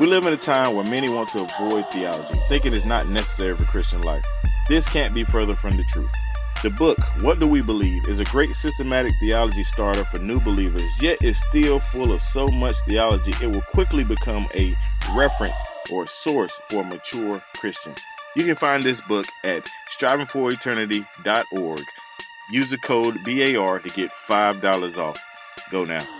We live in a time where many want to avoid theology, thinking it's not necessary for Christian life. This can't be further from the truth. The book, What Do We Believe, is a great systematic theology starter for new believers, yet is still full of so much theology it will quickly become a reference or source for a mature Christian. You can find this book at strivingforeternity.org. Use the code BAR to get $5 off. Go now.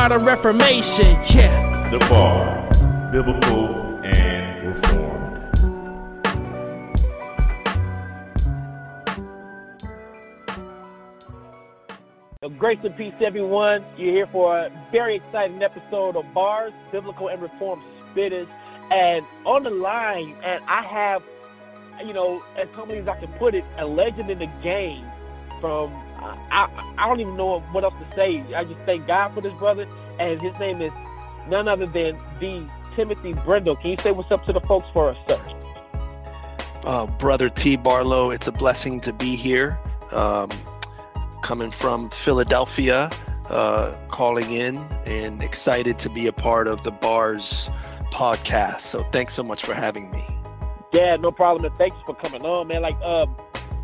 reformation. Yeah. The Bar, Biblical and Reformed. Grace and peace, everyone. You're here for a very exciting episode of Bars, Biblical and Reformed Spitters. And on the line, and I have, you know, as humbly as I can put it, a legend in the game from, I, I don't even know what else to say. I just thank God for this brother. And his name is none other than the Timothy Brindle. Can you say what's up to the folks for us, sir? uh, brother T. Barlow. It's a blessing to be here. Um, coming from Philadelphia, uh, calling in, and excited to be a part of the Bars podcast. So thanks so much for having me. Yeah, no problem. And thanks for coming on, man. Like, um,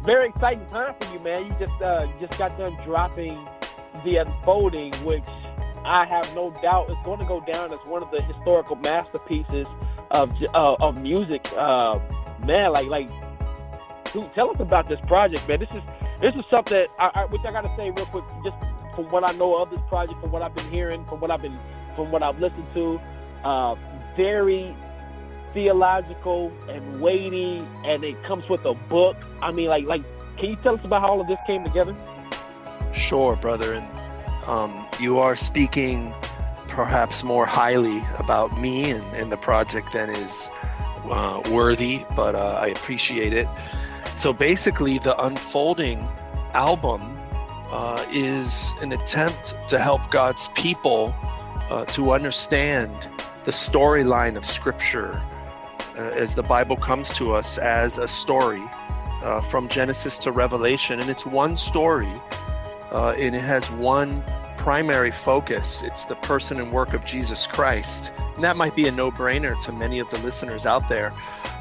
very exciting time for you, man. You just uh, just got done dropping the unfolding, which I have no doubt is going to go down as one of the historical masterpieces of uh, of music. Uh, man, like like, dude, tell us about this project, man. This is this is something I, I, which I got to say real quick, just from what I know of this project, from what I've been hearing, from what I've been from what I've listened to, uh, very theological and weighty, and it comes with a book. I mean, like like, can you tell us about how all of this came together? Sure, brother. And um, you are speaking perhaps more highly about me and, and the project than is uh, worthy, but uh, I appreciate it. So basically, the Unfolding album uh, is an attempt to help God's people uh, to understand the storyline of Scripture uh, as the Bible comes to us as a story uh, from Genesis to Revelation. And it's one story, and it has one primary focus it's the person and work of Jesus Christ. And that might be a no brainer to many of the listeners out there.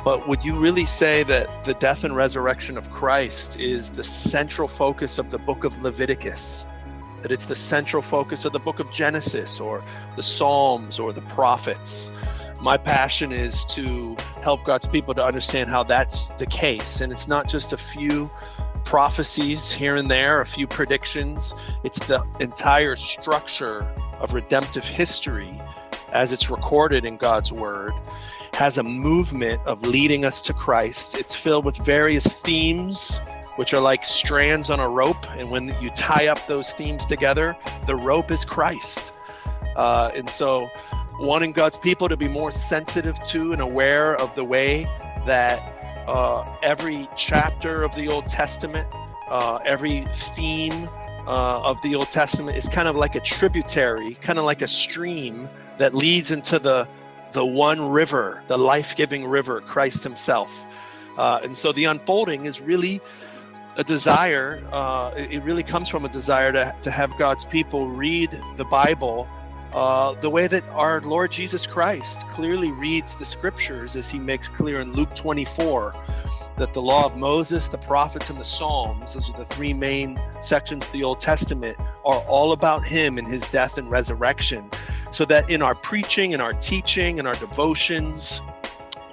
But would you really say that the death and resurrection of Christ is the central focus of the book of Leviticus? That it's the central focus of the book of Genesis or the Psalms or the prophets? My passion is to help God's people to understand how that's the case. And it's not just a few prophecies here and there, a few predictions. It's the entire structure of redemptive history as it's recorded in God's word has a movement of leading us to Christ. It's filled with various themes which are like strands on a rope and when you tie up those themes together, the rope is Christ. Uh, and so wanting God's people to be more sensitive to and aware of the way that every chapter of the Old Testament, uh, every theme uh, of the Old Testament is kind of like a tributary, kind of like a stream that leads into the the one river, the life-giving river, Christ Himself. Uh, and so the unfolding is really a desire. Uh, it really comes from a desire to to have God's people read the Bible uh, the way that our Lord Jesus Christ clearly reads the scriptures, as he makes clear in Luke 24. that the law of Moses, the prophets, and the Psalms, those are the three main sections of the Old Testament, are all about him and his death and resurrection. So that in our preaching, in our teaching, in our devotions,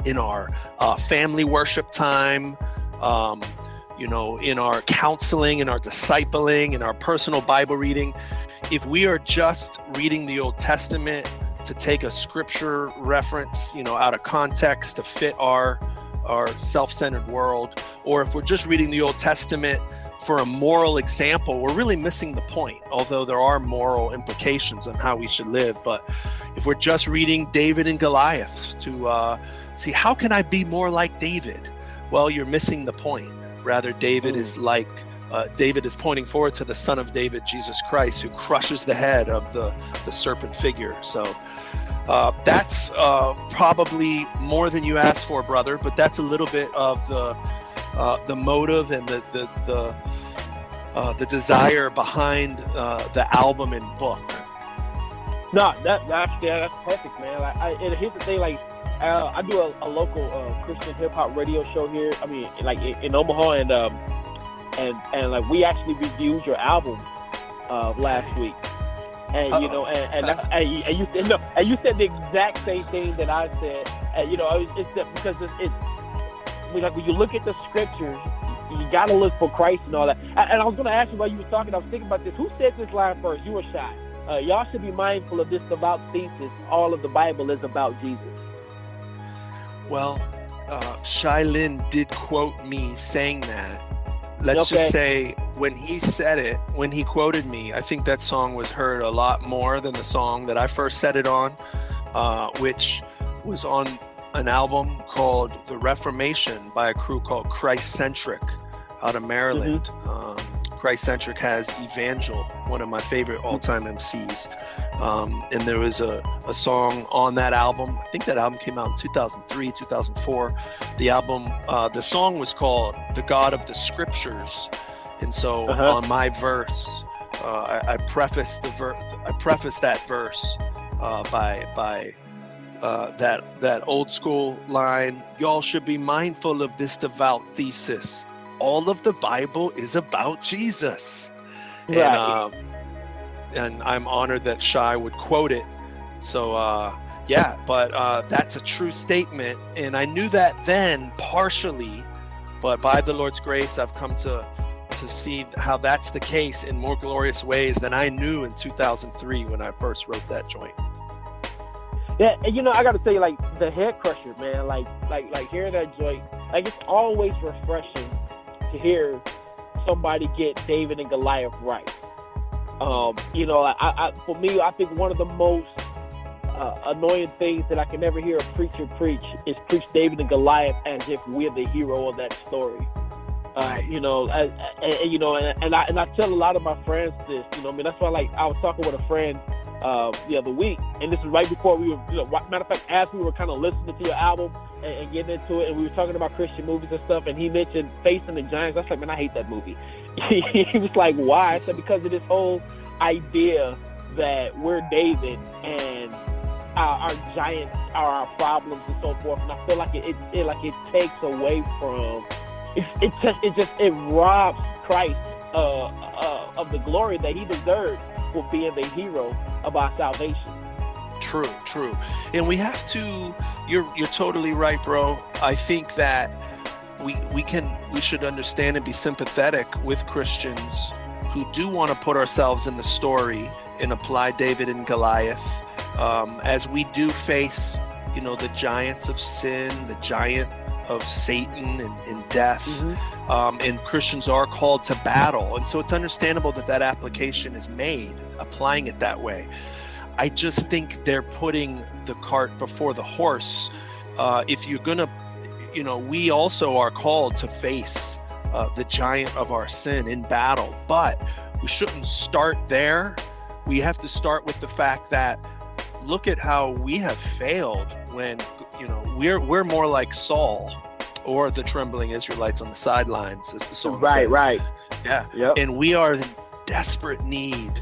in our uh, family worship time, um, you know, in our counseling, in our discipling, in our personal Bible reading, if we are just reading the Old Testament to take a scripture reference, you know, out of context to fit our our self-centered world, or if we're just reading the Old Testament for a moral example, we're really missing the point. Although there are moral implications on how we should live, but if we're just reading David and Goliath to uh, see how can I be more like David, well, you're missing the point. Rather, David is like uh, David is pointing forward to the Son of David, Jesus Christ, who crushes the head of the the serpent figure. So uh, that's uh, probably more than you asked for, brother. But that's a little bit of the uh, the motive and the the the, uh, the desire behind uh, the album and book. No, that that's yeah, that's perfect, man. Like, I, and here's the thing, like. I do a, a local Christian hip hop radio show here. I mean, like in, in Omaha, and um, and and like we actually reviewed your album last week and you know, and and, and, you, and you said no, and you said the exact same thing that I said. And you know, it's, it's because it's, it's like when you look at the scriptures, you got to look for Christ and all that. And, I was going to ask you while you were talking, I was thinking about this. Who said this line first? You were Shai. Uh, y'all should be mindful of this devout thesis. All of the Bible is about Jesus. Well, uh, Shai Linne did quote me saying that let's okay. just say when he said it, when he quoted me, I think that song was heard a lot more than the song that I first said it on, uh, which was on an album called The Reformation by a crew called Christ Centric out of Maryland. Mm-hmm. Um, Christ Centric has Evangel, one of my favorite all time MCs. Um, and there was a, a song on that album. I think that album came out in 2003, 2004. The album, uh, the song was called The God of the Scriptures. And so uh-huh. on my verse, uh, I, I preface the ver- I preface that verse uh, by by uh, that that old school line. Y'all should be mindful of this devout thesis all of the Bible is about Jesus. Right. And, uh, and I'm honored that Shai would quote it. So, uh, yeah, but uh, that's a true statement. And I knew that then partially, but by the Lord's grace, I've come to to see how that's the case in more glorious ways than I knew in 2003 when I first wrote that joint. Yeah, you know, I got to tell you, like the head crusher, man. Like, like, like hearing that joint, like it's always refreshing to hear somebody get David and Goliath right. Um, you know, I, I, for me, I think one of the most uh, annoying things that I can never hear a preacher preach is preach David and Goliath as if we're the hero of that story. Uh, you know, and, and, you know, and, and, I and I tell a lot of my friends this. You know, I mean, that's why like I was talking with a friend uh, the other week, and this is right before we were. You know, matter of fact, as we were kind of listening to your album, and, and getting into it, and we were talking about Christian movies and stuff, and he mentioned Facing the Giants. I was like, man, I hate that movie. he was like, why? I said, because of this whole idea that we're David and our, our giants are our problems and so forth. And I feel like it, it, it like it takes away from it. It just it just it robs Christ uh, uh, of the glory that he deserves for being the hero of our salvation. True, true. And we have to you're you're totally right, bro. I think that we we can we should understand and be sympathetic with Christians who do want to put ourselves in the story and apply David and Goliath um, as we do face you know the giants of sin, the giant of Satan and, and death. Mm-hmm. Um, and Christians are called to battle. And so it's understandable that that application is made, applying it that way. I just think they're putting the cart before the horse. Uh, if you're going to, you know, we also are called to face uh, the giant of our sin in battle, but we shouldn't start there. We have to start with the fact that look at how we have failed when, you know, we're, we're more like Saul or the trembling Israelites on the sidelines, as the song right, says. Right, right. Yeah. Yep. And we are in desperate need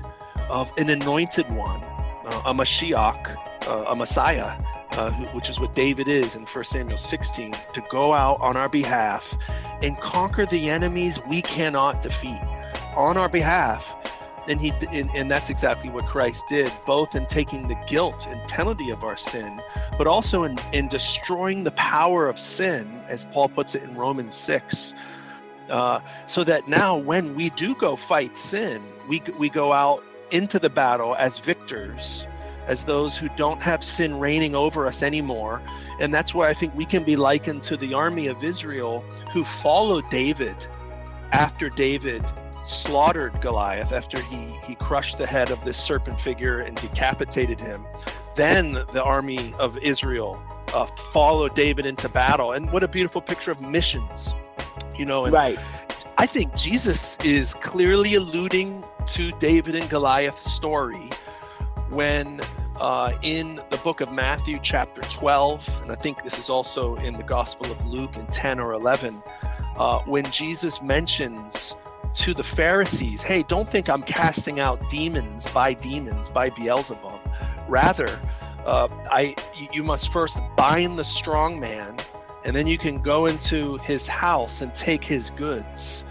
of an anointed one uh, a Mashiach, uh, a Messiah, uh, which is what David is in 1 Samuel 16, to go out on our behalf and conquer the enemies we cannot defeat on our behalf. And he and, and that's exactly what Christ did, both in taking the guilt and penalty of our sin, but also in, in destroying the power of sin, as Paul puts it in Romans 6. Uh, so that now when we do go fight sin, we, we go out into the battle as victors as those who don't have sin reigning over us anymore. And that's why I think we can be likened to the army of Israel who followed David after David slaughtered Goliath, after he, he crushed the head of this serpent figure and decapitated him. Then the army of Israel uh, followed David into battle. And what a beautiful picture of missions, you know. And right. I think Jesus is clearly alluding to David and Goliath story when uh, in the book of Matthew, chapter 12, and I think this is also in the Gospel of Luke in 10 or 11, uh, when Jesus mentions to the Pharisees, hey, don't think I'm casting out demons by demons, by Beelzebub. Rather, uh, I you must first bind the strong man, and then you can go into his house and take his goods,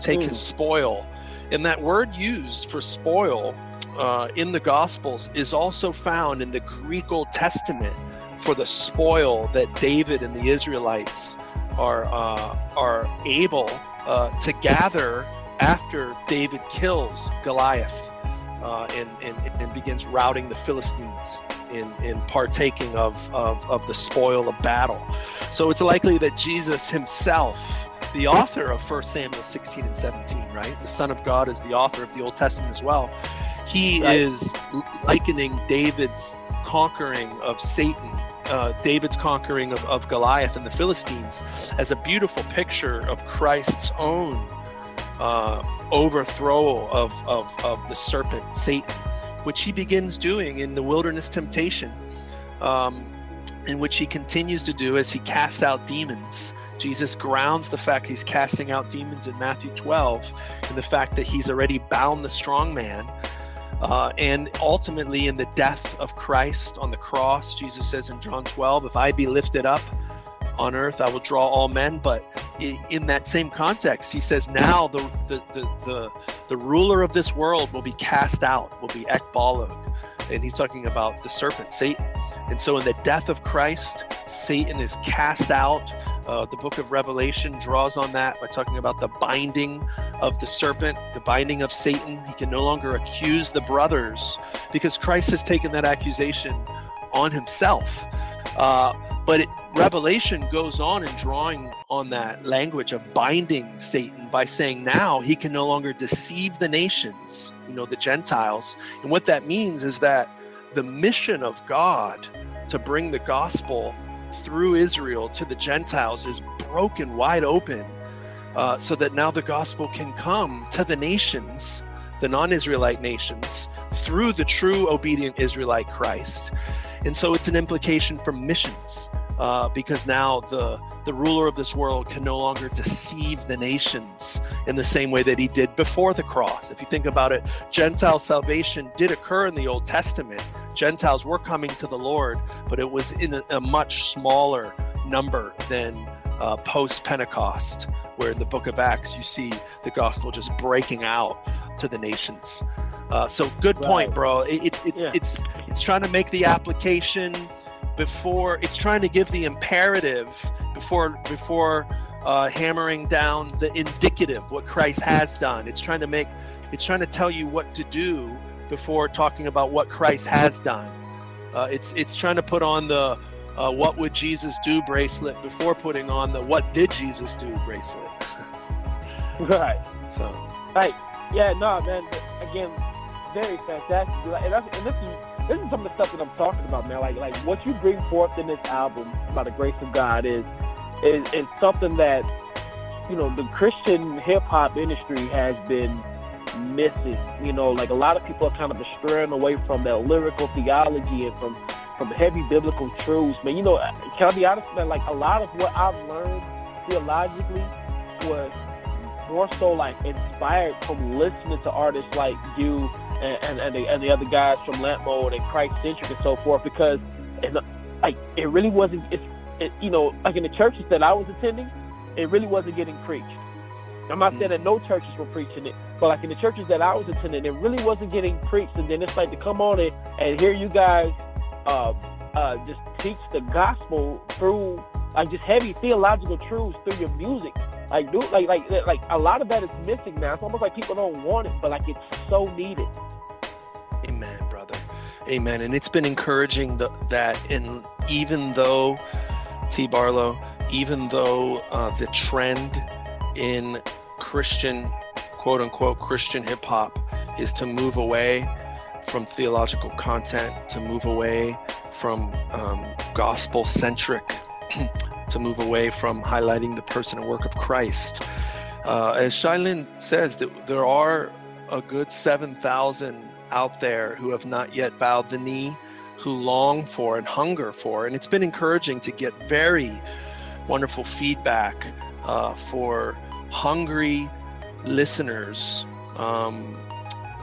take mm. his spoil. And that word used for spoil uh, in the Gospels is also found in the Greek Old Testament for the spoil that David and the Israelites are uh, are able uh, to gather after David kills Goliath uh, and, and, and begins routing the Philistines in, in partaking of, of, of the spoil of battle. So it's likely that Jesus himself the author of 1 Samuel 16 and 17, right? The Son of God is the author of the Old Testament as well. He right. is likening David's conquering of Satan, uh, David's conquering of, of Goliath and the Philistines, as a beautiful picture of Christ's own uh, overthrow of, of, of the serpent, Satan, which he begins doing in the wilderness temptation, um, in which he continues to do as he casts out demons. Jesus grounds the fact he's casting out demons in Matthew 12 and the fact that he's already bound the strong man uh, and ultimately, in the death of Christ on the cross, Jesus says in John 12, If I be lifted up on earth, I will draw all men. But in that same context, he says, Now the, the, the, the, the ruler of this world will be cast out, will be ekballō. And he's talking about the serpent, Satan. And so, in the death of Christ, Satan is cast out. Uh, the book of Revelation draws on that by talking about the binding of the serpent, the binding of Satan. He can no longer accuse the brothers because Christ has taken that accusation on himself. Uh, but it, Revelation goes on and drawing on that language of binding Satan by saying now he can no longer deceive the nations, you know, the Gentiles. And what that means is that the mission of God to bring the gospel through Israel to the Gentiles is broken wide open uh, so that now the gospel can come to the nations, the non Israelite nations, through the true obedient Israelite Christ. And so it's an implication for missions. Uh, because now the the ruler of this world can no longer deceive the nations in the same way that he did before the cross. If you think about it, Gentile salvation did occur in the Old Testament. Gentiles were coming to the Lord, but it was in a, a much smaller number than uh, post Pentecost, where in the book of Acts you see the gospel just breaking out to the nations. Uh, so good point, bro. It, it, it's yeah. it's it's trying to make the application before it's trying to give the imperative before before uh, hammering down the indicative what Christ has done. It's trying to make it's trying to tell you what to do before talking about what Christ has done. Uh, it's it's trying to put on the uh, what would Jesus do bracelet before putting on the what did Jesus do bracelet. right. So. Right. Yeah. No, man. Again, very fantastic. And, that's, and this is this is some of the stuff that I'm talking about, man. Like like what you bring forth in this album by the grace of God is is, is something that you know the Christian hip hop industry has been missing. You know, like a lot of people are kind of straying away from that lyrical theology and from from heavy biblical truths. Man, you know, can I be honest, man? Like a lot of what I've learned theologically was more so like inspired from listening to artists like you and, and, and, the, and the other guys from Lamp Mode and Christ Centric and so forth because and like it really wasn't. It's it, you know, like in the churches that I was attending, it really wasn't getting preached. I'm not saying that no churches were preaching it, but like in the churches that I was attending, it really wasn't getting preached. And then it's like to come on it and hear you guys uh, uh, just teach the gospel through like just heavy theological truths through your music. Like, dude, like, like, like a lot of that is missing now. It's almost like people don't want it, but like it's so needed. Amen, brother. Amen. And it's been encouraging the, that, and even though T. Barlow, even though uh, the trend in Christian, quote unquote, Christian hip hop is to move away from theological content, to move away from um, gospel centric, to move away from highlighting the person and work of Christ. Uh, as Shai Linne says, that there are a good 7,000 out there who have not yet bowed the knee, who long for and hunger for. And it's been encouraging to get very wonderful feedback uh, for hungry listeners um,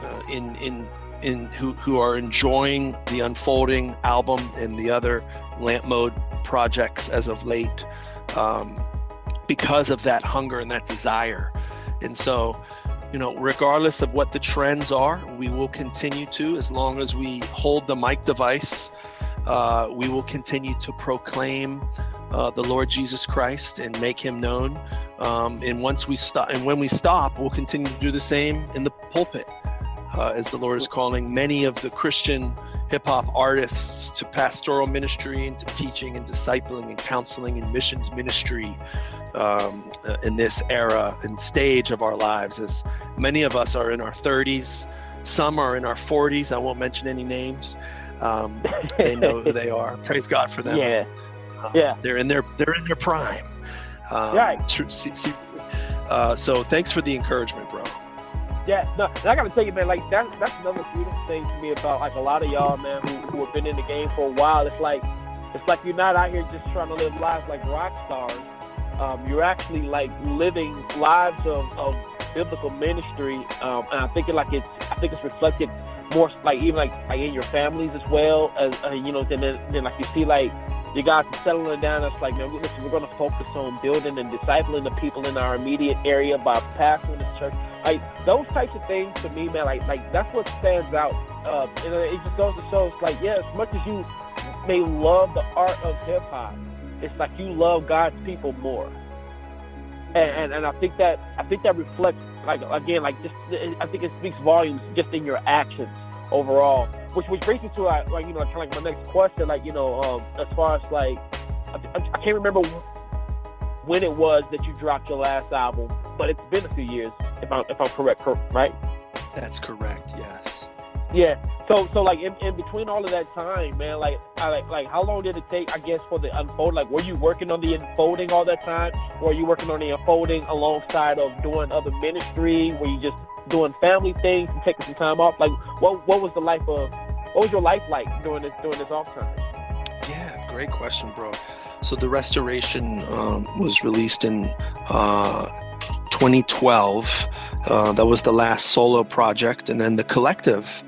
uh, in in in who who are enjoying the unfolding album and the other lamp mode projects as of late um, because of that hunger and that desire and so you know regardless of what the trends are we will continue to as long as we hold the mic device uh, we will continue to proclaim uh, the Lord Jesus Christ and make Him known. Um, and once we stop, and when we stop, we'll continue to do the same in the pulpit, uh, as the Lord is calling many of the Christian hip hop artists to pastoral ministry and to teaching and discipling and counseling and missions ministry um, uh, in this era and stage of our lives. As many of us are in our 30s, some are in our 40s. I won't mention any names. Um, they know who they are. Praise God for them. Yeah. Uh, Yeah. they're in their they're in their prime. Um, Right. tr- see- see- uh, so thanks for the encouragement. Yeah, no, and I gotta tell you, man, like that, that's another beautiful thing to me about like a lot of y'all, man, who, who have been in the game for a while. It's like, it's like you're not out here just trying to live lives like rock stars. Um, you're actually like living lives of, of biblical ministry, um, and I think it like it's, I think it's reflected more like even like like in your families as well as uh, you know. Then then like you see like you guys are settling down. It's like, man, listen, we're going to focus on building and discipling the people in our immediate area by pastoring this church. Like those types of things to me, man, like like that's what stands out. Uh, and it just goes to show, it's like, yeah, as much as you may love the art of hip hop, it's like you love God's people more. And, and and I think that I think that reflects like again like just I think it speaks volumes just in your actions overall. Which which brings me to like, like you know kind of like my next question like you know um, as far as like I, I, can't remember when it was that you dropped your last album, but it's been a few years if I'm if I'm correct, cor- right? That's correct. Yes. Yeah. So so like in, in between all of that time, man, like I like like how long did it take? I guess for the unfold. Like, were you working on the unfolding all that time, or were you working on the unfolding alongside of doing other ministry? Were you just doing family things and taking some time off? Like, what what was the life of what was your life like during this during this off time? Yeah. Great question, bro. So the restoration um, was released in uh, 2012. Uh, that was the last solo project, and then the collective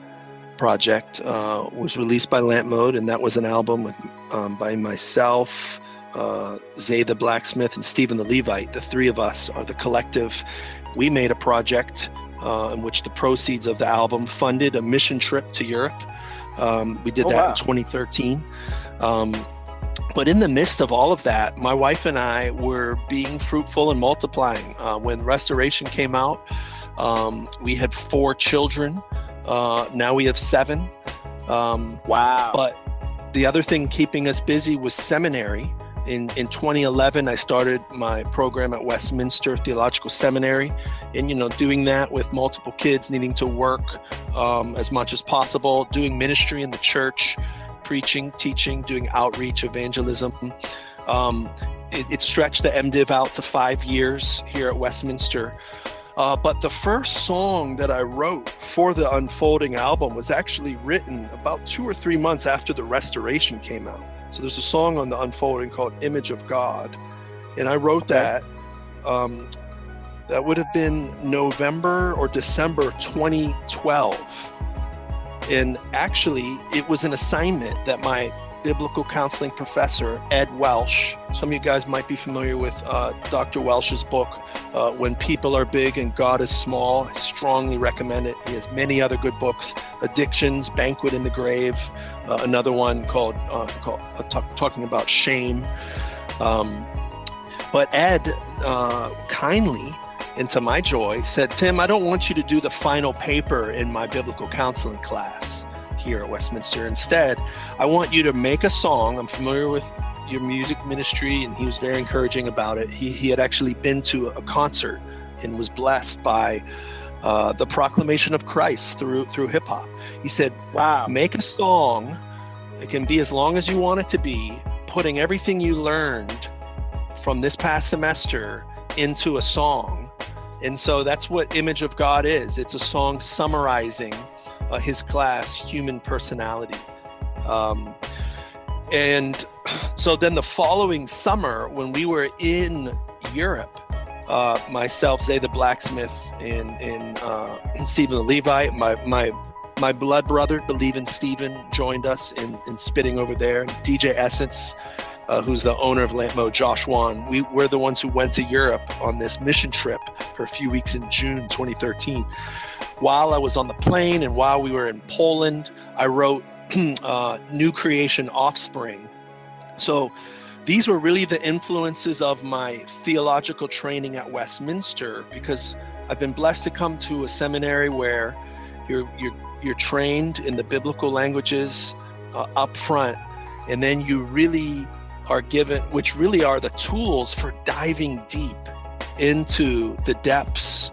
project uh, was released by Lamp Mode, and that was an album with, um, by myself, uh, Zay the Blacksmith, and Stephen the Levite. The three of us are the collective. We made a project uh, in which the proceeds of the album funded a mission trip to Europe. Um, we did Oh, that wow. in 2013. Um, but in the midst of all of that, my wife and I were being fruitful and multiplying. Uh, when Restoration came out, um, we had four children. Uh, now we have seven. Um, Wow. but the other thing keeping us busy was seminary. In, in 2011, I started my program at Westminster Theological Seminary, and you know, doing that with multiple kids needing to work um, as much as possible, doing ministry in the church, preaching, teaching, doing outreach, evangelism. Um, it, it stretched the MDiv out to five years here at Westminster. Uh, but the first song that I wrote for the Unfolding album was actually written about two or three months after the Restoration came out. So there's a song on the Unfolding called Image of God. And I wrote that. Um, that would have been November or December 2012. And actually, it was an assignment that my biblical counseling professor, Ed Welch. Some of you guys might be familiar with uh, Dr. Welch's book, uh, When People Are Big and God is Small. I strongly recommend it. He has many other good books Addictions, Banquet in the Grave, uh, another one called, uh, called uh, talk, talking about shame. Um, but Ed uh, kindly, and to my joy, said, Tim, I don't want you to do the final paper in my biblical counseling class here at Westminster. Instead, I want you to make a song. I'm familiar with your music ministry, and he was very encouraging about it. He, he had actually been to a concert and was blessed by uh, the proclamation of Christ through through hip hop. He said, Wow. make a song. It can be as long as you want it to be, putting everything you learned from this past semester into a song. And so that's what Image of God is. It's a song summarizing uh, his class, Human Personality. Um, and so then the following summer, when we were in Europe, uh, myself, Zay the blacksmith, and, and uh, Stephen the Levite, my, my my blood brother, Believing Stephen, joined us in, in spitting over there. DJ Essence, uh, who's the owner of Lamp Mode, Josh Wan. We were the ones who went to Europe on this mission trip for a few weeks in June 2013. While I was on the plane and while we were in Poland, I wrote uh, New Creation Offspring. So these were really the influences of my theological training at Westminster because I've been blessed to come to a seminary where you're you're you're trained in the biblical languages uh, up front. And then you really are given which really are the tools for diving deep into the depths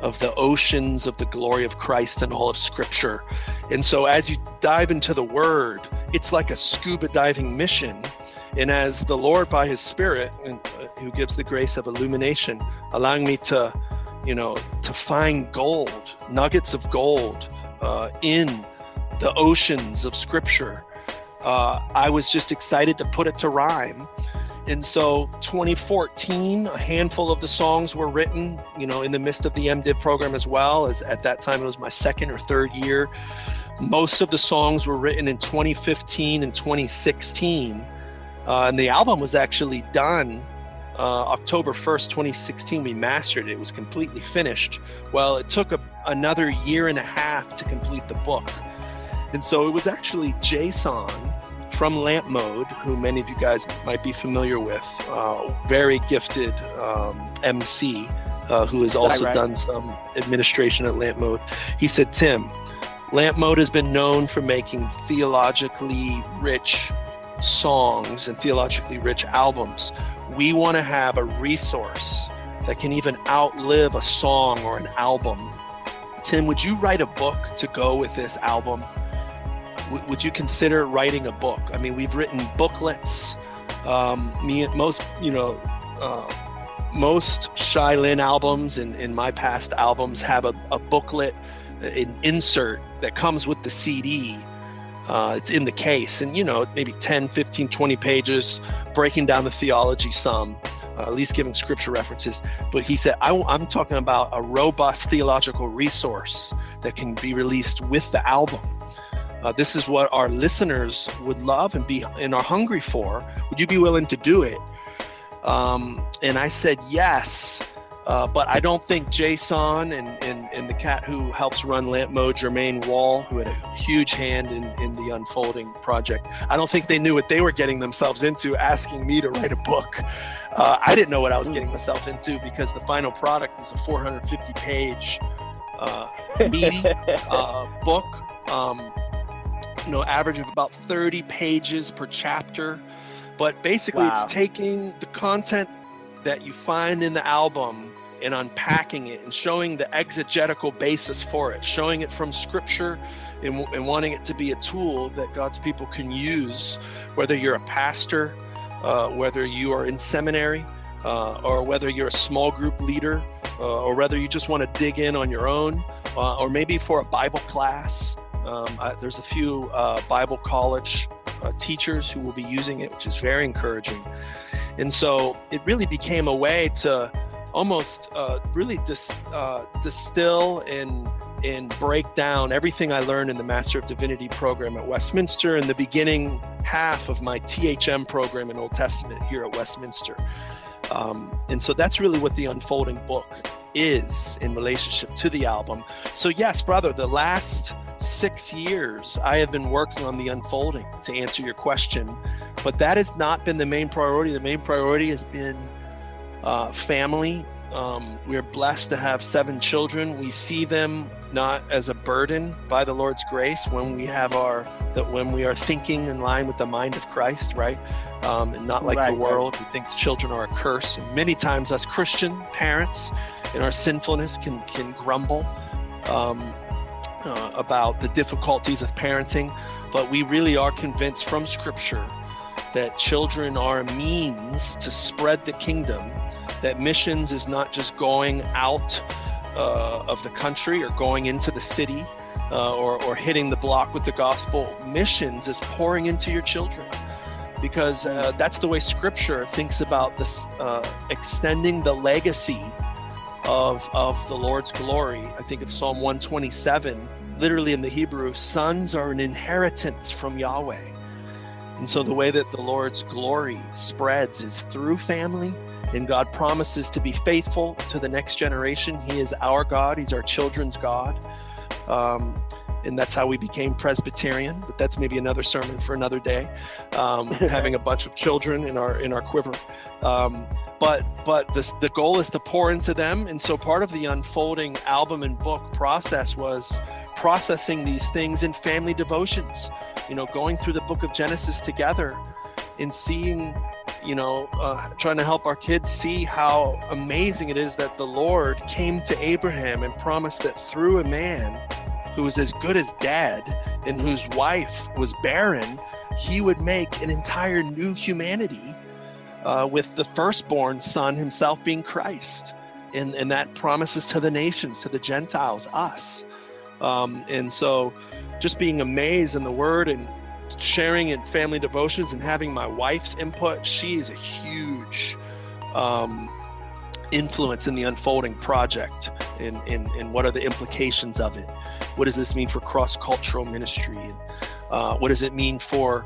of the oceans of the glory of Christ and all of scripture. And so as you dive into the word it's like a scuba diving mission and as the lord by his spirit and, uh, who gives the grace of illumination allowing me to you know to find gold nuggets of gold uh, in the oceans of scripture. Uh, I was just excited to put it to rhyme. And so 2014, a handful of the songs were written, you know, in the midst of the MDiv program as well, as at that time it was my second or third year. Most of the songs were written in 2015 and 2016. Uh, and the album was actually done uh, October 1st, 2016, we mastered it. It was completely finished. Well, it took a, another year and a half to complete the book. And so it was actually Jason from Lamp Mode, who many of you guys might be familiar with, uh, very gifted um, MC, uh, who has also done some administration at Lamp Mode. He said, Tim, Lamp Mode has been known for making theologically rich songs and theologically rich albums we want to have a resource that can even outlive a song or an album. Tim, would you write a book to go with this album? W- would you consider writing a book? I mean, we've written booklets. Um, me, most, you know, uh, most Shai Linne albums and in my past albums have a, a booklet, an insert that comes with the CD uh, it's in the case and you know maybe 10 15 20 pages breaking down the theology some uh, at least giving scripture references. But he said I, i'm talking about a robust theological resource that can be released with the album. Uh, this is what our listeners would love and be and are hungry for. Would you be willing to do it? Um, and i said yes uh, but I don't think Jason and, and, and the cat who helps run Lamp Mode, Jermaine Wall, who had a huge hand in, in the unfolding project, I don't think they knew what they were getting themselves into asking me to write a book. Uh, I didn't know what I was getting myself into because the final product is a 450 page uh, meaty uh, book, um, you know, average of about 30 pages per chapter. But basically, Wow. it's taking the content that you find in the album and unpacking it and showing the exegetical basis for it, showing it from scripture and, and wanting it to be a tool that God's people can use, whether you're a pastor, uh, whether you are in seminary, uh, or whether you're a small group leader, uh, or whether you just want to dig in on your own, uh, or maybe for a Bible class. Um, I, there's a few uh, Bible college uh, teachers who will be using it, which is very encouraging. And so it really became a way to almost uh, really dis, uh, distill and and break down everything I learned in the Master of Divinity program at Westminster and the beginning half of my THM program in Old Testament here at Westminster. Um, and so that's really what the unfolding book is in relationship to the album. So, yes, brother, the last six years I have been working on the unfolding to answer your question, but that has not been the main priority. The main priority has been uh, family. Um, we are blessed to have seven children. We see them not as a burden by the Lord's grace when we have our that when we are thinking in line with the mind of Christ, right? Um, and not like right, the world right. who thinks children are a curse. And many times, us Christian parents in our sinfulness can can grumble um, uh, about the difficulties of parenting, but we really are convinced from Scripture that children are a means to spread the kingdom. That missions is not just going out uh, of the country or going into the city uh, or, or hitting the block with the gospel. Missions is pouring into your children because uh, that's the way Scripture thinks about this uh, extending the legacy of, of the Lord's glory. I think of Psalm 127, literally in the Hebrew, sons are an inheritance from Yahweh. And so the way that the Lord's glory spreads is through family, and God promises to be faithful to the next generation. He is our God, He's our children's God. Um, and that's how we became Presbyterian. But that's maybe another sermon for another day. Um, having a bunch of children in our in our quiver. Um, but but the the goal is to pour into them, and so part of the unfolding album and book process was processing these things in family devotions. You know, going through the book of Genesis together, and seeing you know, uh, trying to help our kids see how amazing it is that the Lord came to Abraham and promised that through a man who was as good as dead and whose wife was barren, he would make an entire new humanity uh, with the firstborn son himself being Christ. And, and that promises to the nations, to the Gentiles, us. Um, and so just being amazed in the word and sharing in family devotions and having my wife's input, she is a huge um, influence in the unfolding project and, and, and what are the implications of it? What does this mean for cross-cultural ministry? And uh, what does it mean for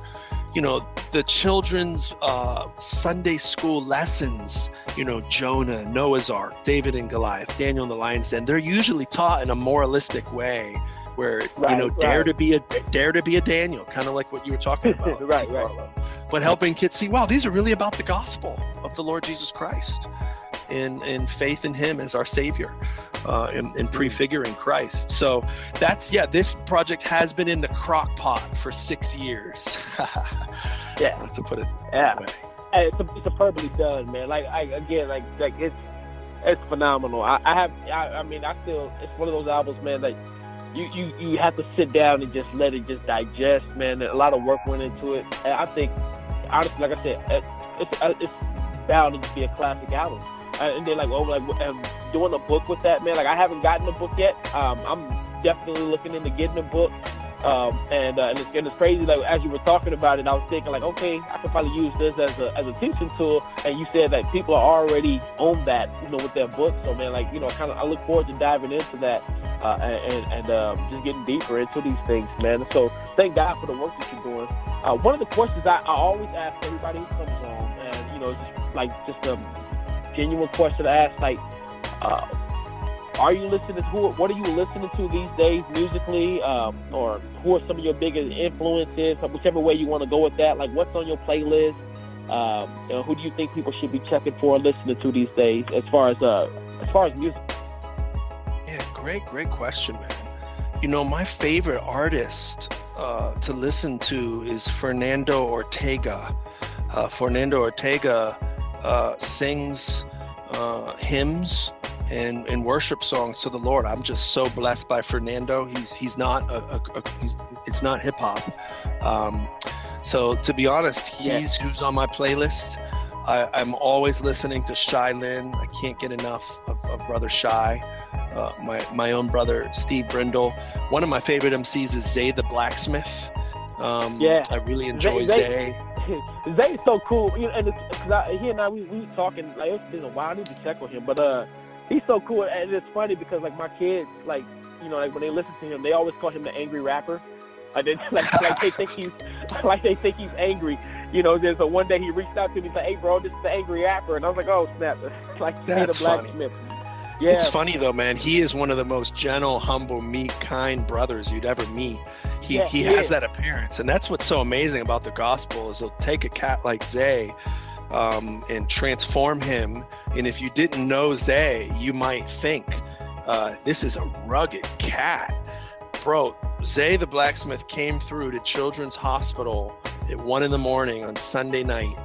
you know the children's uh, sunday school lessons? You know jonah noah's ark david and goliath daniel and the lion's den. They're usually taught in a moralistic way where right, you know right. dare to be a dare to be a daniel kind of like what you were talking about right right but helping kids see wow these are really about the gospel of the lord jesus christ in and faith in him as our savior uh, and, and prefiguring Christ. So that's yeah. This project has been in the crock pot for six years. yeah, to put it. Yeah, hey, it's, a, it's superbly done, man. Like I again, like like it's it's phenomenal. I, I have, I, I mean, I still it's one of those albums, man. That you, you you have to sit down and just let it just digest, man. A lot of work went into it. And I think, honestly, like I said, it's it's bound to be a classic album. And they're like, oh, like um, doing a book with that, man. Like I haven't gotten a book yet. Um, I'm definitely looking into getting a book. Um, and, uh, and, it's, and it's crazy. Like as you were talking about it, I was thinking like, okay, I could probably use this as a as a teaching tool. And you said that people are already on that, you know, with their books. So man, like you know, kind of, I look forward to diving into that uh, and and um, just getting deeper into these things, man. So thank God for the work that you're doing. Uh, one of the questions I, I always ask everybody who comes on, and you know, just like just a genuine question to ask. Like, uh, are you listening to who? What are you listening to these days musically, um, or who are some of your biggest influences? Whichever way you want to go with that. Like, what's on your playlist? Um, you know, who do you think people should be checking for and listening to these days, as far as uh, as far as music? Yeah, great, great question, man. You know, my favorite artist uh, to listen to is Fernando Ortega. Uh, Fernando Ortega uh, sings uh, hymns and, and worship songs to the Lord. I'm just so blessed by Fernando. He's he's not a, a, a he's, it's not hip hop. Um, so to be honest, he's who's on my playlist. I, am always listening to Shai Linne. I can't get enough of, of Brother Shai. Uh, my my own brother Steve Brindle. One of my favorite MCs is Zay the Blacksmith. Um, yeah, I really enjoy Zay. Zay. Zay's so cool. You know, and cause I, he and I we we talking like it's been a while. I need to check with him, but uh, he's so cool. And it's funny because like my kids like you know, like when they listen to him, they always call him the angry rapper. Like they, like, like they think he's like they think he's angry. You know, there's a one day he reached out to me and said, "Hey, bro, this is the angry rapper," and I was like, "Oh snap!" like That's the funny. blacksmith. Yeah, It's funny though, man. He is one of the most gentle, humble, meek, kind brothers you'd ever meet. He Yeah, he he has that appearance, and that's what's so amazing about the gospel is he'll take a cat like Zay um, and transform him. And if you didn't know Zay, you might think uh, this is a rugged cat, bro. Zay the blacksmith came through to Children's Hospital at one in the morning on Sunday night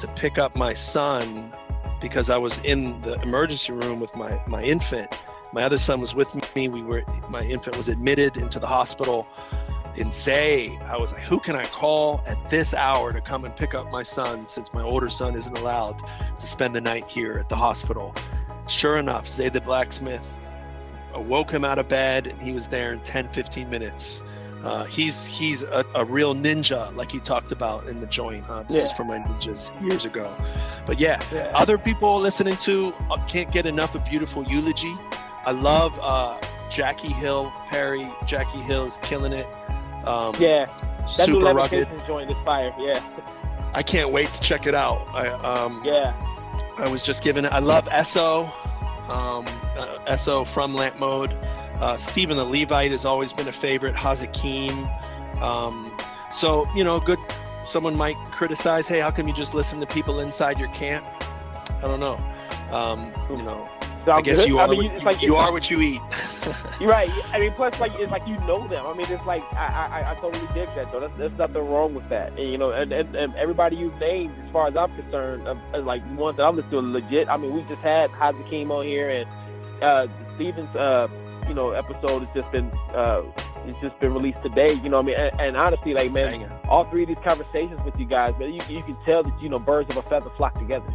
to pick up my son because I was in the emergency room with my my infant. My other son was with me. We were my infant was admitted into the hospital. In Zay, I was like, who can I call at this hour to come and pick up my son since my older son isn't allowed to spend the night here at the hospital? Sure enough, Zay the blacksmith awoke him out of bed and he was there in 10, 15 minutes. Uh, he's he's a, a real ninja, like he talked about in the joint. Uh, this is from my ninjas years ago. But yeah, yeah. other people listening to uh, can't get enough of beautiful eulogy i love uh jackie hill perry jackie hill is killing it um yeah. That new super rugged levitation joint is fire. Yeah, i can't wait to check it out. I um yeah, i was just given i love eso um uh, eso from lamp mode. Uh stephen the levite has always been a favorite hazakim um so you know good someone might criticize hey how come you just listen to people inside your camp? I don't know. Um you know I guess you are. I mean, what, it's you, like you are what you eat. You're right. I mean, plus, like, it's like you know them. I mean, it's like I, I, I totally dig that though. That's, there's nothing wrong with that. And, you know, and, and, and everybody you've named, as far as I'm concerned, uh, like ones that I'm listening to, are legit. I mean, we just had Hazakim on here, and uh, Steven's, uh, you know, episode has just been, uh, it's just been released today. You know, what I mean, and, and honestly, like, man, all three of these conversations with you guys, man, you, you can tell that you know birds of a feather flock together.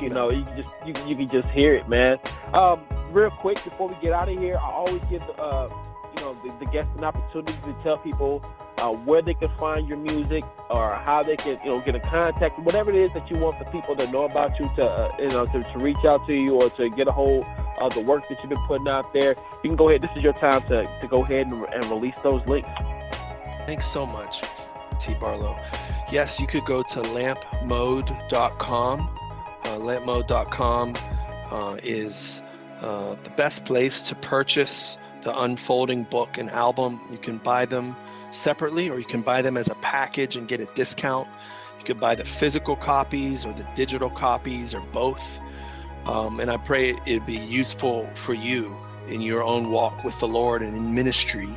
You know, you can just you, you can just hear it, man. Um, real quick before we get out of here, I always give the uh, you know the, the guests an opportunity to tell people uh, where they can find your music or how they can you know get in contact, whatever it is that you want the people to know about you to uh, you know to, to reach out to you or to get a hold of the work that you've been putting out there. You can go ahead. This is your time to, to go ahead and, and release those links. Thanks so much, T. Barlow. Yes, you could go to lampmode.com. Lampmode.com uh, is uh, the best place to purchase the Unfolding book and album. You can buy them separately or you can buy them as a package and get a discount. You could buy the physical copies or the digital copies or both. Um, and I pray it'd be useful for you in your own walk with the Lord and in ministry.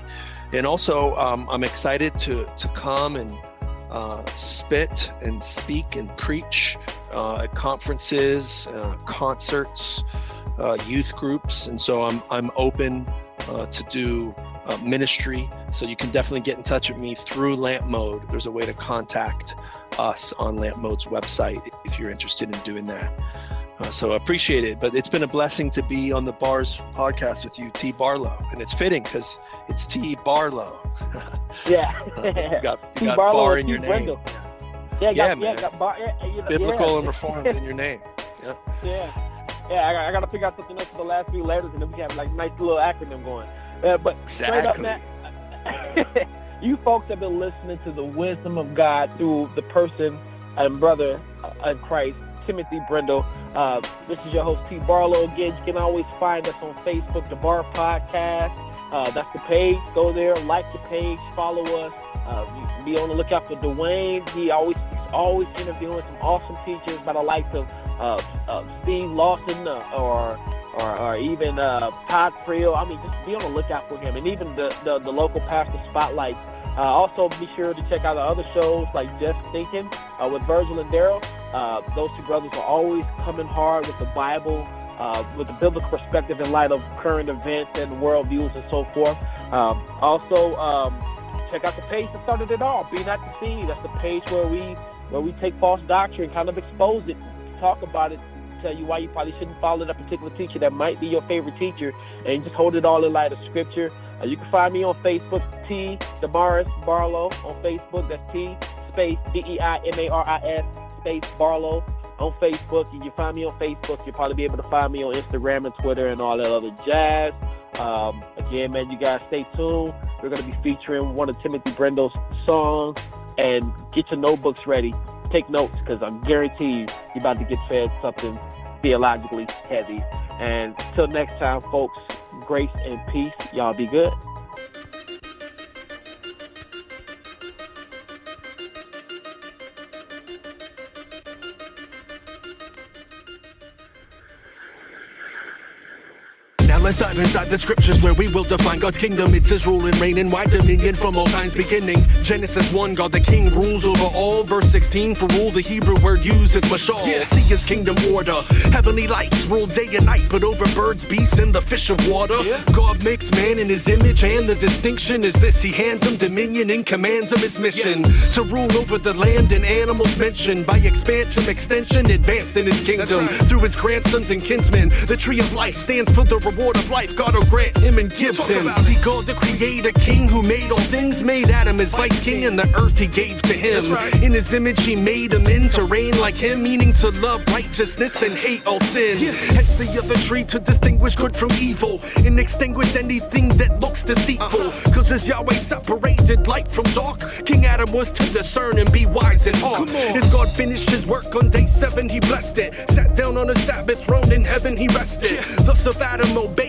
And also, um, I'm excited to to come and uh, spit and speak and preach uh, at conferences, uh, concerts, uh, youth groups, and so I'm I'm open uh, to do ministry. So you can definitely get in touch with me through Lamp Mode. There's a way to contact us on Lamp Mode's website if you're interested in doing that. So I appreciate it. But it's been a blessing to be on the Bars podcast with you, T. Barlow, and it's fitting because it's T. Barlow. Yeah. Uh, you got, you T. got Barlow bar in your name. Brindle. Yeah, Yeah, got, man. yeah, got bar, yeah, you know, Biblical yeah. and reformed in your name. Yeah, yeah. I, got- I got to figure out something else for the last few letters, and then we have like nice little acronym going. Uh, but straight up, Exactly. you folks have been listening to the wisdom of God through the person and brother in Christ, Timothy Brindle. Uh, this is your host T Barlow. Again, you can always find us on Facebook, the Bar Podcast. Uh, that's the page. Go there, like the page, follow us. Uh, be on the lookout for Dwayne. He always he's always interviewing some awesome teachers by the likes of uh, uh, Steve Lawson uh, or, or or even uh, Todd Friel. I mean, just be on the lookout for him, and even the the, the local pastor spotlights. Uh, also, be sure to check out the other shows like Just Thinking uh, with Virgil and Daryl. Those two brothers are always coming hard with the Bible, uh, with a biblical perspective in light of current events and worldviews and so forth. Um, also, um, check out the page that started it all. Be not deceived. That's the page where we where we take false doctrine, kind of expose it, talk about it, tell you why you probably shouldn't follow that particular teacher that might be your favorite teacher, and just hold it all in light of Scripture. Uh, you can find me on Facebook, T Deimaris Barlow on Facebook. That's T space D E I M A R I S space Barlow on Facebook. You can find me on Facebook. You'll probably be able to find me on Instagram and Twitter and all that other jazz. Um, again, man, you guys stay tuned. We're going to be featuring one of Timothy Brindle's songs. And get your notebooks ready. Take notes because I'm guaranteed you're about to get fed something theologically heavy. And till next time, folks, grace and peace. Y'all be good. Inside the scriptures where we will define God's kingdom. It's his rule and reign and wide dominion from all times beginning. Genesis 1, God the king rules over all. Verse 16, for rule, the Hebrew word used is mashal. Yeah. See his kingdom order. Heavenly lights rule day and night, but over birds, beasts, and the fish of water. Yeah. God makes man in his image, and the distinction is this. He hands him dominion and commands him his mission. Yes. To rule over the land and animals mentioned. By expansion, extension, advance in his kingdom. Right. Through his grandsons and kinsmen. The tree of life stands for the reward of life, God will grant him and give him. See, God, the creator, king who made all things, made Adam his vice king, and the earth he gave to him. Right. In his image, he made him in to reign like him, meaning to love righteousness and hate all sin. Yeah. Hence the other tree to distinguish good from evil and extinguish anything that looks deceitful. Uh-huh. Cause as Yahweh separated light from dark, King Adam was to discern and be wise in heart. As God finished his work on day seven, he blessed it. Sat down on a Sabbath throne in heaven, he rested. Yeah. Thus, if Adam obeys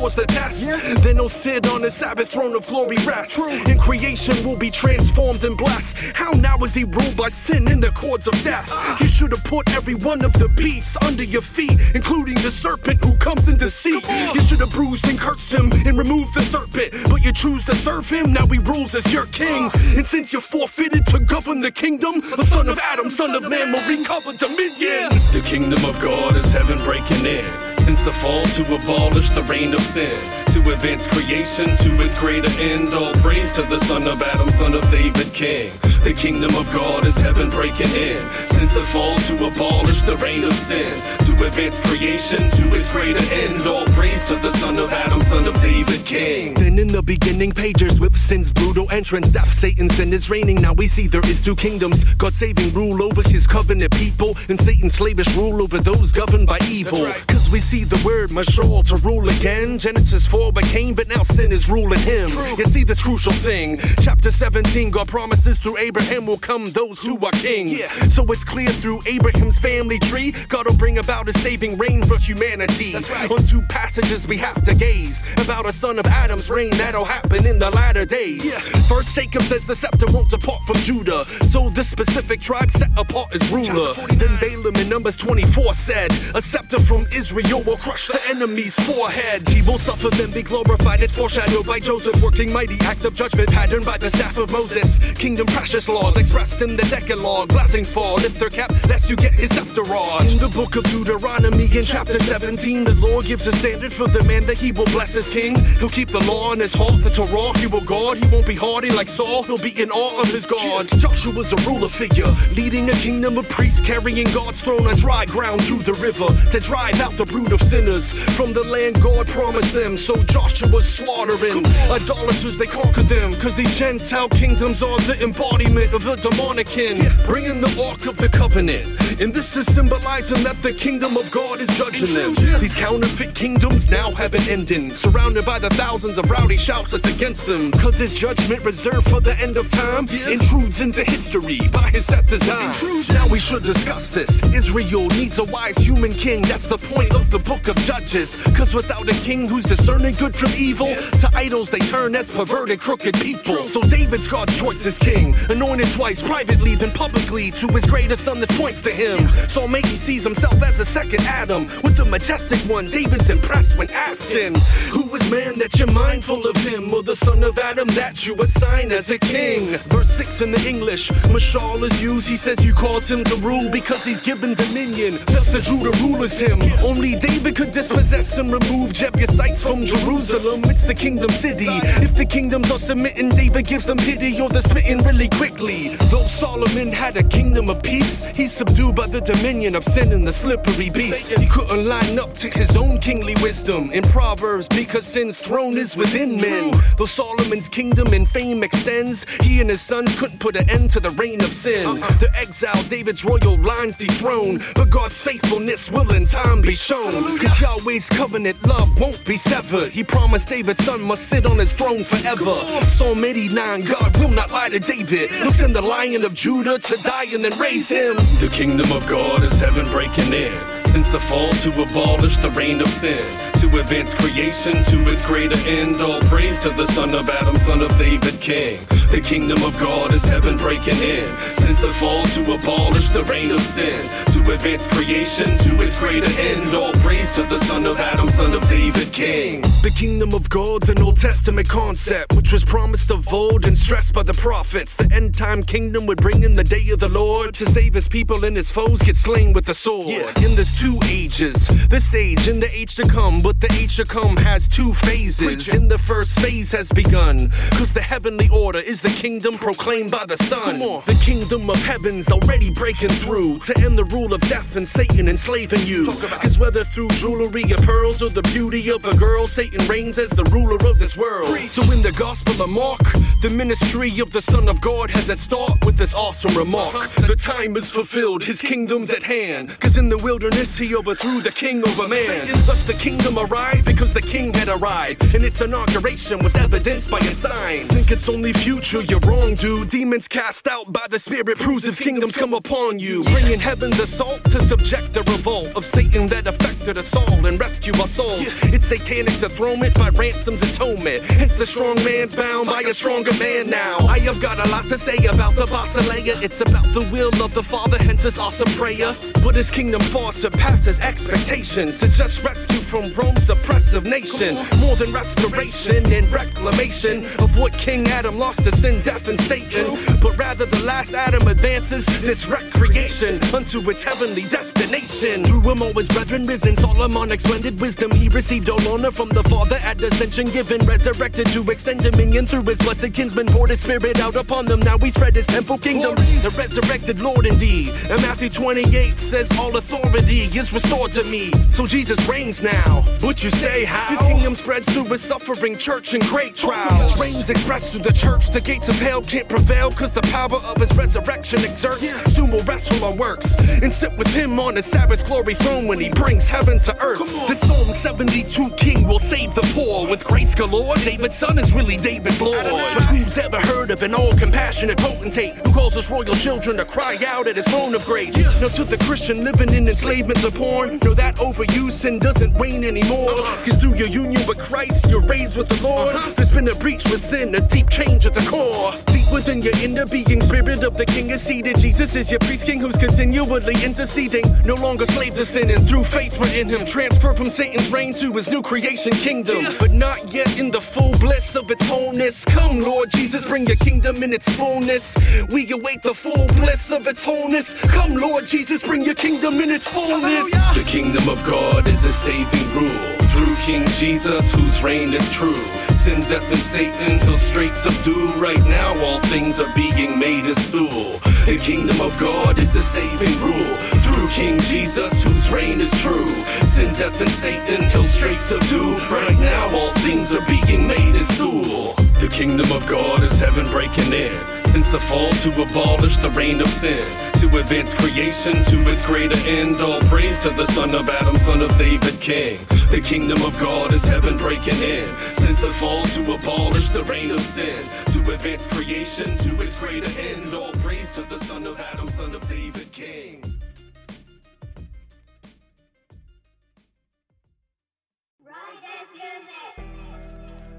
endures the test. Yeah. Then he'll sit on the Sabbath throne of glory rest. True. And creation will be transformed and blessed. How now is he ruled by sin in the cords of death? Uh. You should have put every one of the beasts under your feet, including the serpent who comes in deceit. You should have bruised and cursed him and removed the serpent. But you choose to serve him, now he rules as your king. And since you forfeited to govern the kingdom, the son of Adam, son of man will recover dominion. The kingdom of God is heaven breaking in since the fall to abolish the reign of sin, to advance creation to its greater end. All praise to the Son of Adam, Son of David, King. The kingdom of God is heaven breaking in. Since the fall to abolish the reign of sin, to advance creation to its greater end. All praise to the Son of Adam, Son of David, King. Then in the beginning pages, with sin's brutal entrance, death, Satan's sin is reigning. Now we see there is two kingdoms. God saving rule over his covenant people, and Satan's slavish rule over those governed by evil. Right. Cause we see the word mashal to rule again. Genesis 4 became, but now sin is ruling him. You see this crucial thing. Chapter 17, God promises through Abraham Abraham will come those who are kings. Yeah. So it's clear through Abraham's family tree, God will bring about a saving reign for humanity. That's right. On two passages we have to gaze about a son of Adam's reign that'll happen in the latter days. Yeah. First, Jacob says the scepter won't depart from Judah, so this specific tribe set apart as ruler. Then Balaam in Numbers 24 said, A scepter from Israel will crush the enemy's forehead. He will suffer, then be glorified. It's foreshadowed by Joseph, working mighty acts of judgment, patterned by the staff of Moses. Kingdom precious laws expressed in the Decalogue. Blessings fall, lift their cap, lest you get his In the book of Deuteronomy, in chapter 17, the Lord gives a standard for the man that he will bless his king. He'll keep the law in his heart, the Torah he will guard. He won't be hardy like Saul, he'll be in awe of his God. Joshua's a ruler figure, leading a kingdom of priests, carrying God's throne on dry ground through the river to drive out the of sinners from the land God promised them. So Joshua's slaughtering idolaters, they conquered them, cause these Gentile kingdoms are the embodiment of the demonic kin, bringing the Ark of the Covenant. And this is symbolizing that the kingdom of God is judging them. These counterfeit kingdoms now have an ending, surrounded by the thousands of rowdy shouts that's against them. Cause his judgment reserved for the end of time intrudes into history by his set design. Now we should discuss this. Israel needs a wise human king, that's the point of the book of Judges. Cause without a king who's discerning good from evil, to idols they turn as perverted, crooked people. So David's God's choice is king anointed twice privately, then publicly to his greater son. This points to him. So maybe sees himself as a second Adam with the majestic one. David's impressed when asking, Who is man that you're mindful of him, or the son of Adam that you assign as a king? Verse 6 in the English, Mashal is used. He says you cause him to rule because he's given dominion. Thus the Judah rulers him. Only David could dispossess and remove Jebusites from Jerusalem. It's the kingdom city. If the kingdoms are submitting, David gives them pity, or the smitten really quickly. Though Solomon had a kingdom of peace, he's subdued by the dominion of sin and the slippery beast. He couldn't line up to his own kingly wisdom in Proverbs because sin's throne is within men. Though Solomon's kingdom and fame extends, he and his sons couldn't put an end to the reign of sin. The exile, David's royal lines dethroned, but God's faithfulness will in time be shown. Cause Yahweh's covenant covenant love won't be severed. He promised David's son must sit on his throne forever. Psalm 89, God will not lie to David. He'll send the lion of Judah to die and then raise him. The kingdom of God is heaven breaking in. Since the fall to abolish the reign of sin, to advance creation to its greater end. All praise to the son of Adam, son of David, king. The kingdom of God is heaven breaking in. Since the fall to abolish the reign of sin, to advance creation to its greater end. All praise to the son of Adam, son of David, king. The kingdom of God's an Old Testament concept, which was promised of old and stressed by the prophets. The end time kingdom would bring in the day of the Lord to save his people and his foes get slain with the sword. Yeah. In this two ages, this age and the age to come, but the age to come has two phases. In the first phase has begun, cause the heavenly order is the kingdom proclaimed by the Son. The kingdom of heaven's already breaking through to end the rule of death and Satan enslaving you. Cause whether through jewelry or pearls or the beauty of a girl, Satan reigns as the ruler of this world. So in the gospel of Mark, the ministry of the Son of God has its start with this awesome remark. The time is fulfilled, his kingdom's at hand. Cause in the wilderness he overthrew the king over man. Thus the kingdom arrived because the king had arrived. And its inauguration was evidenced by a sign. Think it's only future, you're wrong, dude. Demons cast out by the spirit proves his kingdom's come upon you. Bringing heaven's assault to subject the revolt of Satan that affected us all and rescue our souls. It's satanic to throw it by ransom's atonement. Hence the strong man's bound by a stronger man now. I have got a lot to say about the Basileia. It's about the will of the Father, hence this awesome prayer. But his kingdom far surpasses expectations to just rescue from Rome's oppressive nation. More than restoration and reclamation of what King Adam lost to sin, death, and Satan. But rather, the last Adam advances this recreation unto its heavenly destination. Through him, all his brethren risen. Solomon expended wisdom. He received all honor from the Father at ascension, given, resurrected to extend dominion through his blessed kinsman. Poured his spirit out upon them. Now we spread his temple kingdom. The resurrected Lord indeed. And Matthew 28 says, All authority is restored to me. So Jesus reigns now. But you say how? His kingdom spreads through his suffering church and great trials. His reigns expressed through the church. The gates of hell can't prevail because the power of his resurrection exerts. Soon we'll rest from our works and sit with him on his Sabbath glory throne when he brings heaven to earth. The Psalm 72 king will save the poor with grace galore. David's son is really David's Lord. But who's ever heard of an all compassionate potentate who calls us royal children to cry out at his throne of grace? Now to the Christian living in enslavement to porn, know that overused sin doesn't reign anymore. Cause through your union with Christ, you're raised with the Lord. There's been a breach with sin, a deep change at the core. Deep within your inner being, spirit of the king is seated. Jesus is your priest king who's continually interceding. No longer slaves of sin, and through faith we're in him. Transfer from Satan's reign to his new creation kingdom. But not yet in the full bliss of its wholeness. Come, Lord Jesus, bring your kingdom in its fullness. We await the full bliss of its wholeness. Come, Lord Jesus, bring your kingdom in its fullness. The kingdom of God is a saving rule. Through King Jesus, whose reign is true. Sin, death, and Satan, he'll straight subdue. Right now, all things are being made as stool. The kingdom of God is a saving rule. Through King Jesus, whose reign is true. Sin, death, and Satan, he'll straight subdue. Right now, all things are being made as stool. The kingdom of God is heaven breaking in. Since the fall to abolish the reign of sin, to advance creation to its greater end. All praise to the son of Adam, son of David, king. The kingdom of God is heaven breaking in. Since the fall to abolish the reign of sin, to advance creation to its greater end. All praise to the son of Adam, son of David, king.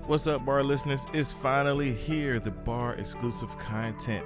What's up, bar listeners? It's finally here, the bar exclusive content.